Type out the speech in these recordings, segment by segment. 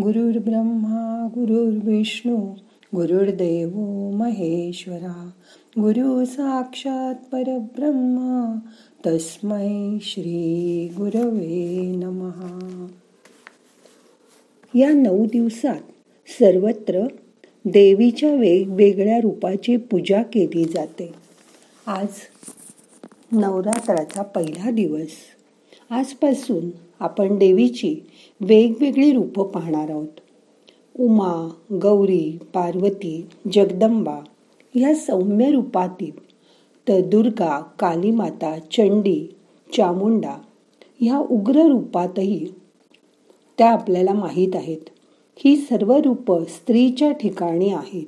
गुरुर्ब्रह्मा गुरुर्विष्णू गुरुर्देव महेश्वरा गुरु साक्षात परब्रह्मा तस्मै श्री गुरवे नमहा या नऊ दिवसात सर्वत्र देवीच्या वेगवेगळ्या रूपाची पूजा केली जाते. आज नवरात्राचा पहिला दिवस. आजपासून आपण देवीची वेगवेगळी रूपं पाहणार आहोत. उमा गौरी पार्वती जगदंबा या सौम्य रूपातील तर दुर्गा कालीमाता चंडी चामुंडा ह्या उग्र रूपातही त्या आपल्याला माहीत आहेत. ही सर्व रूपं स्त्रीच्या ठिकाणी आहेत.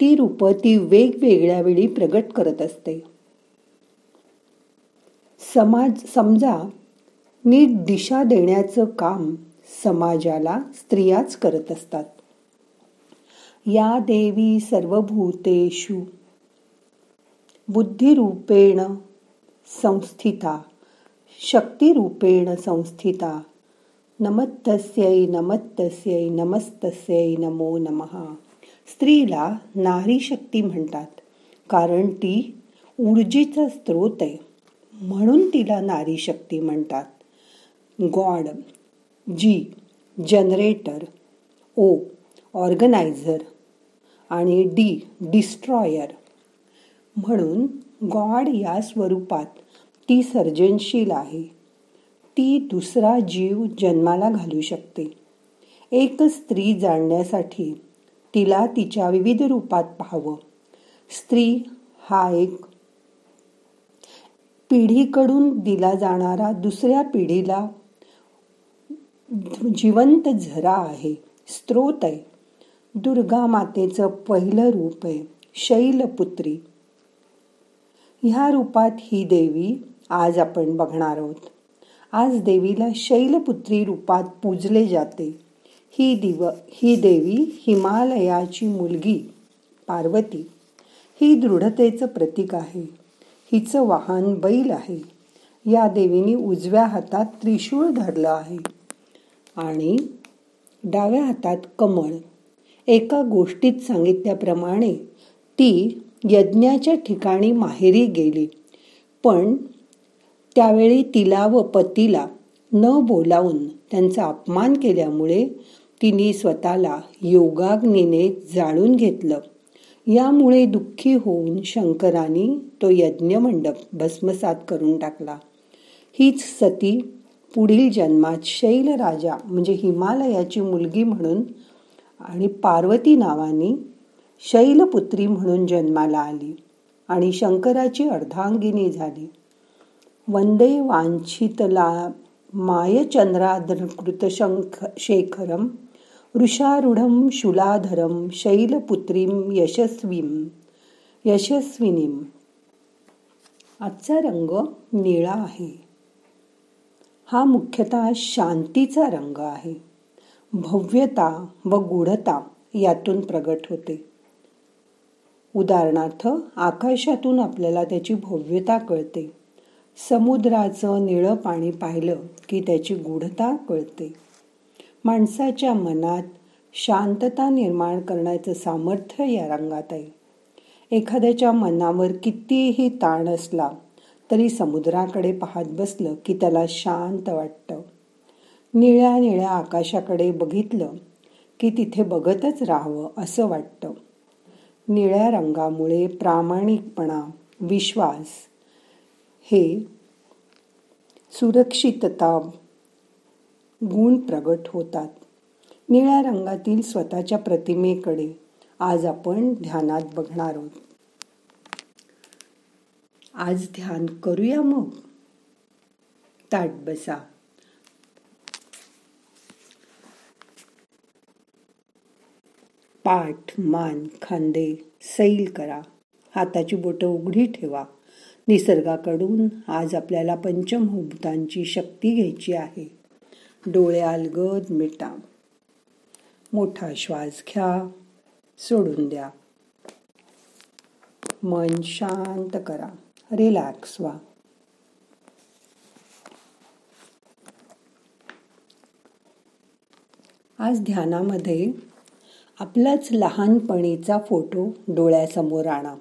ती रूपं ती वेगवेगळ्या वेळी प्रगट करत असते. समाज समजा नीट दिशा देण्याचं काम समाजाला स्त्रियाच करत असतात. या देवी सर्वभूतेषु बुद्धिरूपेण संस्थिता शक्तिरूपेण संस्थिता नमत्तस्यै नमत्तस्यै नमस्तस्यै नमो नमः. स्त्रीला नारी शक्ती म्हणतात कारण ती ऊर्जेचा स्रोत आहे. म्हणून तिला नारी शक्ती म्हणतात. God G generator O organizer आणि डी डिस्ट्रॉयर. म्हणून गॉड या स्वरूपात ती सर्जनशील आहे. ती दुसरा जीव जन्माला घालू शकते. एक स्त्री जाणण्यासाठी तिला तिच्या विविध रूपात पाहावं. स्त्री हा एक पिढीकडून दिला जाणारा दुसऱ्या पिढीला जिवंत झरा आहे स्त्रोत आहे. दुर्गा मातेचं पहिलं रूप आहे शैलपुत्री. ह्या रूपात ही देवी आज आपण बघणार आहोत. आज देवीला शैलपुत्री रूपात पूजले जाते. ही दिव ही देवी हिमालयाची मुलगी पार्वती. ही दृढतेचं प्रतीक आहे. हिचं वाहन बैल आहे. या देवीने उजव्या हातात त्रिशूळ धरलं आहे. आणि डाव्या हातात कमळ. एका गोष्टीत सांगितल्याप्रमाणे ती यज्ञाच्या ठिकाणी माहेरी गेली. पण त्यावेळी तिला व पतीला न बोलावून त्यांचा अपमान केल्यामुळे तिने स्वतःला योगाग्नीने जाळून घेतलं. यामुळे दुःखी होऊन शंकराने तो यज्ञ मंडप भस्मसात करून टाकला. हीच सती पुढील जन्मात शैल राजा म्हणजे हिमालयाची मुलगी म्हणून आणि पार्वती नावानी शैलपुत्री म्हणून जन्माला आली आणि शंकराची अर्धांगिनी झाली. वंदे वांछितला मायचंद्रादृत शंख शेखरम वृषारूढम शुलाधरम शैलपुत्रीम यशस्वीम यशस्विनीम. आजचा रंग निळा आहे. हा मुख्यतः शांतीचा रंग आहे. भव्यता व गूढता यातून प्रगट होते. उदाहरणार्थ आकाशातून आपल्याला त्याची भव्यता कळते. समुद्राचं निळं पाणी पाहिलं की त्याची गूढता कळते. माणसाच्या मनात शांतता निर्माण करण्याचं सामर्थ्य या रंगात आहे. एखाद्याच्या मनावर कितीही ताण असला तरी समुद्राकडे पाहत बसलं की त्याला शांत वाटतं. निळ्या निळ्या आकाशाकडे बघितलं की तिथे बघतच राहावं असं वाटतं. निळ्या रंगामुळे प्रामाणिकपणा विश्वास हे सुरक्षितता गुण प्रगट होतात. निळ्या रंगातील स्वतःच्या प्रतिमेकडे आज आपण ध्यानात बघणार आहोत. आज ध्यान करूया मग. ताट बसा. पाठ मान खांदे सैल करा. हाताची बोटं उघडी ठेवा. निसर्गाकडून आज आपल्याला पंचमभूतांची शक्ती घ्यायची आहे. डोळे अलगद मिटा. मोठा श्वास घ्या. सोडून द्या. मन शांत करा. रिलॅक्स व्हा आज ध्यानामध्ये आपलाच लहानपणीचा फोटो डोळ्यासमोर आणा.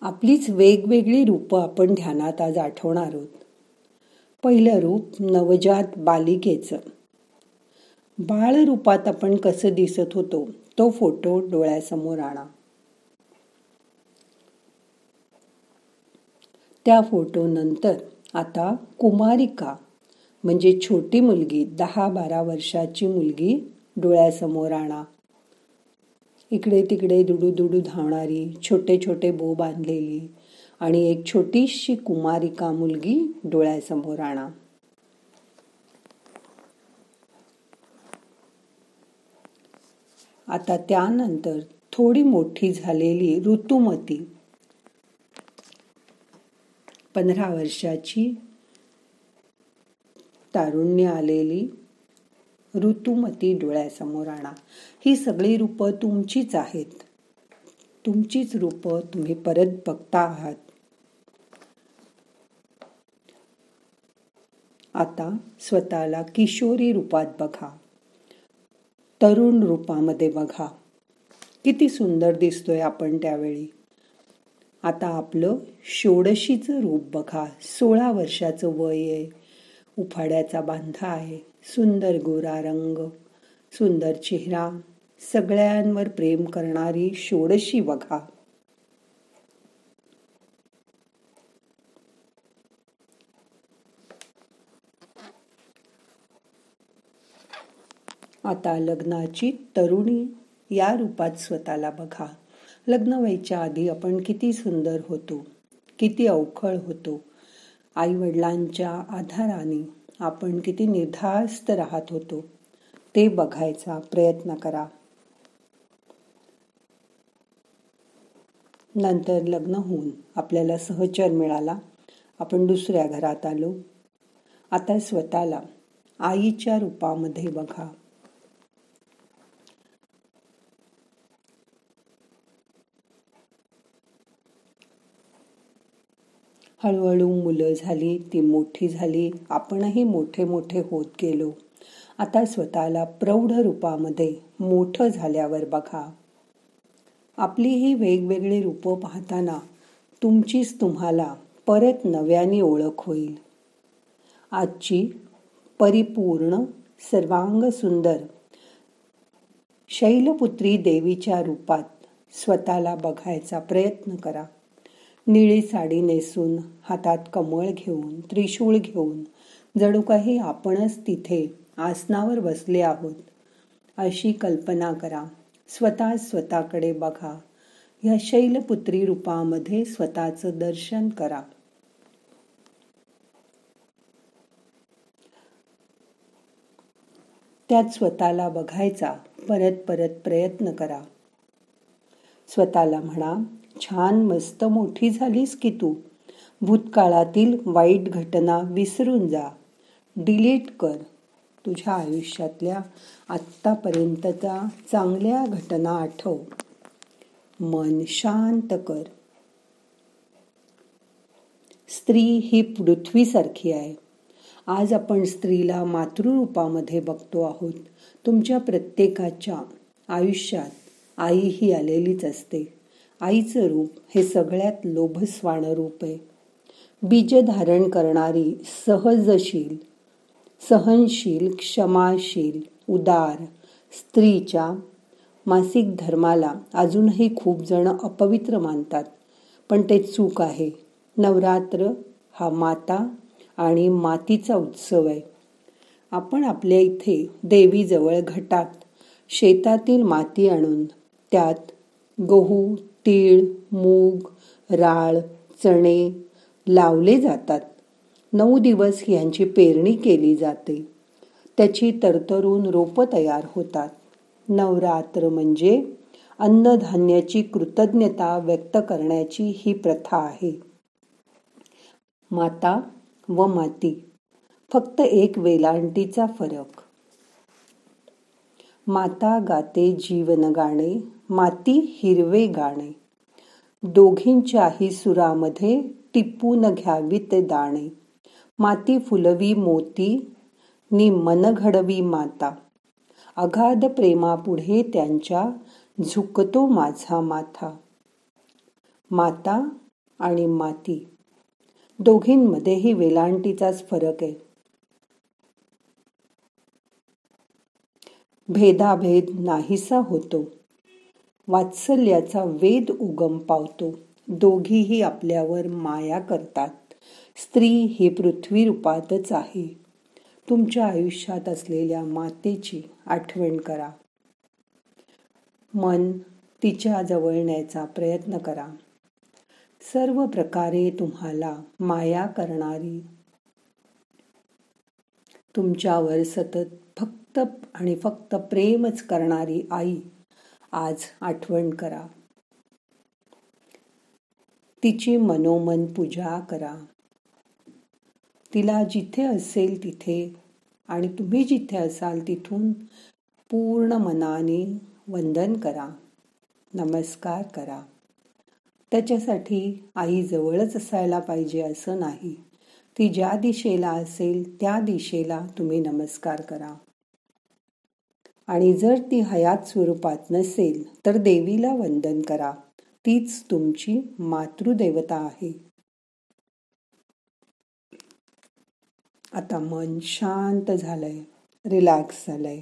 आपलीच वेगवेगळी रूपं आपण ध्यानात आज आठवणार आहोत. पहिलं रूप नवजात बालिकेचं. बाळ रूपात आपण कसं दिसत होतो तो फोटो डोळ्यासमोर आणा. त्या फोटोनंतर आता कुमारिका म्हणजे छोटी मुलगी दहा बारा वर्षाची मुलगी डोळ्यासमोर आणा. इकडे तिकडे दुडू दुडू धावणारी छोटे छोटे बो बांधलेली आणि एक छोटीशी कुमारिका मुलगी डोळ्यासमोर आणा. आता त्यानंतर थोडी मोठी झालेली ऋतुमती पंधरा वर्षाची तारुण्य आलेली ऋतुमती डोळ्यासमोर आणा. ही सगळी रूपं तुमचीच आहेत. तुमचीच रूपं तुम्ही परत बघता आहात. आता स्वतःला किशोरी रूपात बघा. तरुण रूपामध्ये बघा. किती सुंदर दिसतोय आपण त्यावेळी. आता आपलं षोडशीचं रूप बघा. सोळा वर्षाचं वय आहे. उफाड्याचा बांधा आहे. सुंदर गोरा रंग सुंदर चेहरा. सगळ्यांवर प्रेम करणारी षोडशी बघा. आता लग्नाची तरुणी या रूपात स्वतःला बघा. लग्न व्हायच्या आधी आपण किती सुंदर होतो किती अवखळ होतो आई वडिलांच्या आधाराने आपण किती निर्धास्त राहत होतो ते बघायचा प्रयत्न करा. नंतर लग्न होऊन आपल्याला सहचर मिळाला. आपण दुसऱ्या घरात आलो. आता स्वतःला आईच्या रूपामध्ये बघा. हळूहळू मुलं झाली ती मोठी झाली आपणही मोठे मोठे होत गेलो. आता स्वतःला प्रौढ रूपामध्ये मोठं झाल्यावर बघा. आपली ही वेगवेगळी रूपं पाहताना तुमचीच तुम्हाला परत नव्याने ओळख होईल. आजची परिपूर्ण सर्वांग सुंदर शैलपुत्री देवीच्या रूपात स्वतःला बघायचा प्रयत्न करा. निळी साडी नेसून हातात कमळ घेऊन त्रिशूळ घेऊन जणू काही आपणच तिथे आसनावर बसले आहोत. अशी कल्पना करा. स्वतः स्वतःकडे बघा. या शैलपुत्री रूपामध्ये स्वतःचं दर्शन करा. त्यात स्वतःला बघायचा परत परत प्रयत्न करा. स्वतःला म्हणा छान मस्त मोठी झालीस की तू. भूतकाळातील वाईट घटना विसरून जा. डिलीट कर. तुझ्या आयुष्यातल्या आत्तापर्यंतच्या चांगल्या घटना आठव. मन शांत कर. स्त्री ही पृथ्वीसारखी आहे. आज आपण स्त्रीला मातृरूपामध्ये बघतो आहोत. तुमच्या प्रत्येकाच्या आयुष्यात आई ही आलेलीच असते. आईचं रूप हे सगळ्यात लोभस्वाण रूप आहे. बीज धारण करणारी सहजशील सहनशील क्षमाशील उदार स्त्रीच्या मासिक धर्माला अजूनही खूप जण अपवित्र मानतात. पण ते चूक आहे. नवरात्र हा माता आणि मातीचा उत्सव आहे. आपण आपल्या इथे देवीजवळ घटात शेतातील माती आणून त्यात गहू तीळ मूग राळ चणे लावले जातात. नऊ दिवस यांची पेरणी केली जाते. त्याची तरतरून रोपं तयार होतात. नवरात्र म्हणजे अन्नधान्याची कृतज्ञता व्यक्त करण्याची ही प्रथा आहे. माता व माती फक्त एक वेलांटीचा फरक. माता गाते जीवन गाणे माती हिरवे गाणे. दोघींच्याही सुरामध्ये टिपून घ्यावी ते दाणे. माती फुलवी मोती नि मन घडवी माता. अगाध प्रेमापुढे त्यांच्या झुकतो माझा माथा. माता आणि माती. दोघींमध्येही वेलांटीचाच फरक आहे. भेदाभेद नाहीसा होतो. वात्सल्याचा वेद उगम पावतो. दोघीही आपल्यावर माया करतात. स्त्री ही पृथ्वी रूपातच आहे. तुमच्या आयुष्यात असलेल्या मातेची आठवण करा. मन तिच्या जवळ न्यायचा प्रयत्न करा. सर्व प्रकारे तुम्हाला माया करणारी तुमच्यावर सतत फक्त आणि फक्त प्रेमच करणारी आई आज आठवण करा. तिची मनोमन पूजा करा. तिला जिथे असेल तिथे आणि तुम्ही जिथे असाल तिथून पूर्ण मनाने वंदन करा. नमस्कार करा. त्याच्यासाठी आई जवळच असायला पाहिजे असं नाही. ती ज्या दिशेला असेल त्या दिशेला तुम्ही नमस्कार करा. आणि जर ती हयात स्वरूपात नसेल तर देवीला वंदन करा. तीच तुमची मातृदेवता आहे. आता मन शांत झालंय रिलॅक्स झालंय.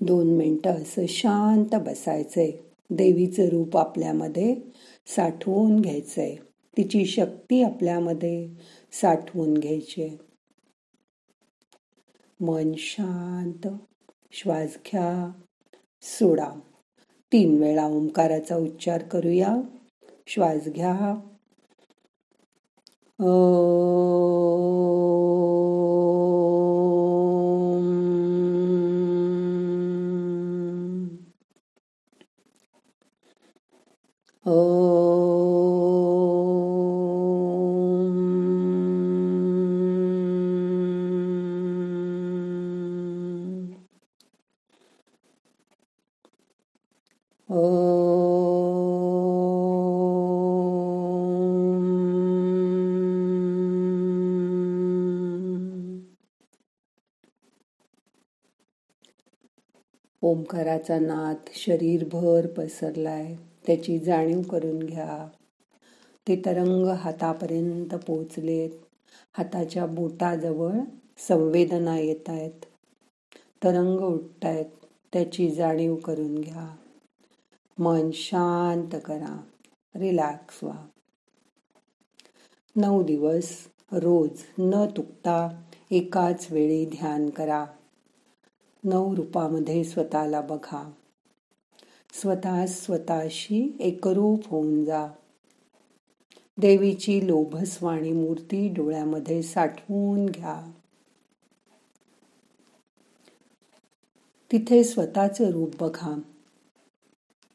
दोन मिनटं असं शांत बसायचंय. देवीचं रूप आपल्यामध्ये साठवून घ्यायचंय. तिची शक्ती आपल्यामध्ये साठवून घ्यायची मन शांत श्वास घ्या सोडा. तीन वेळा ओंकाराचा उच्चार करूया. श्वास घ्या. ओ ओंकाराचा नाद शरीरभर पसरलाय. त्याची जाणीव करून घ्या. ते तरंग हातापर्यंत पोचलेत हाताच्या बोटाजवळ संवेदना येत आहेत तरंग उठतायत. त्याची जाणीव करून घ्या. मन शांत करा. रिलॅक्स व्हा. नऊ दिवस रोज न तुकता एकाच वेळी ध्यान करा. नऊ रूपामध्ये स्वतःला बघा. स्वतः स्वतःशी एकरूप होऊन जा. देवीची लोभस्वाणी मूर्ती डोळ्यामध्ये साठवून घ्या. तिथे स्वतःचं रूप बघा.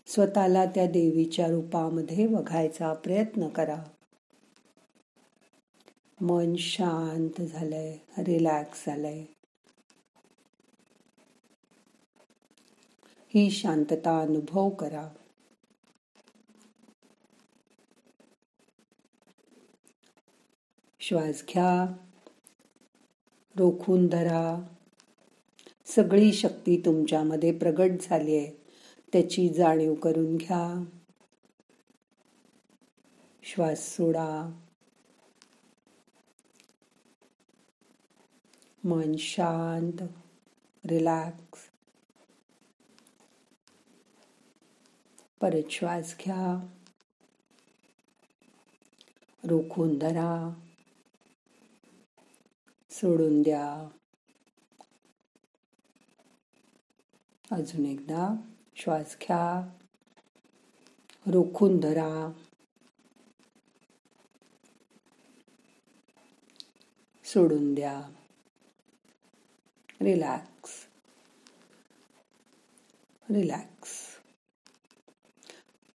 स्वतःला त्या देवीच्या रूपामध्ये बघायचा प्रयत्न करा. मन शांत झालंय रिलॅक्स झालंय. ही शांतता अनुभव करा. श्वास घ्या. रोखून धरा. सगळी शक्ती तुमच्यामध्ये प्रगट झाली आहे. त्याची जाणीव करून घ्या. श्वास सोडा. मन शांत रिलॅक्स. परत श्वास घ्या. रोखून धरा. सोडून द्या. अजून एकदा श्वास घ्या. रोखून धरा. सोडून द्या. रिलॅक्स. रिलॅक्स.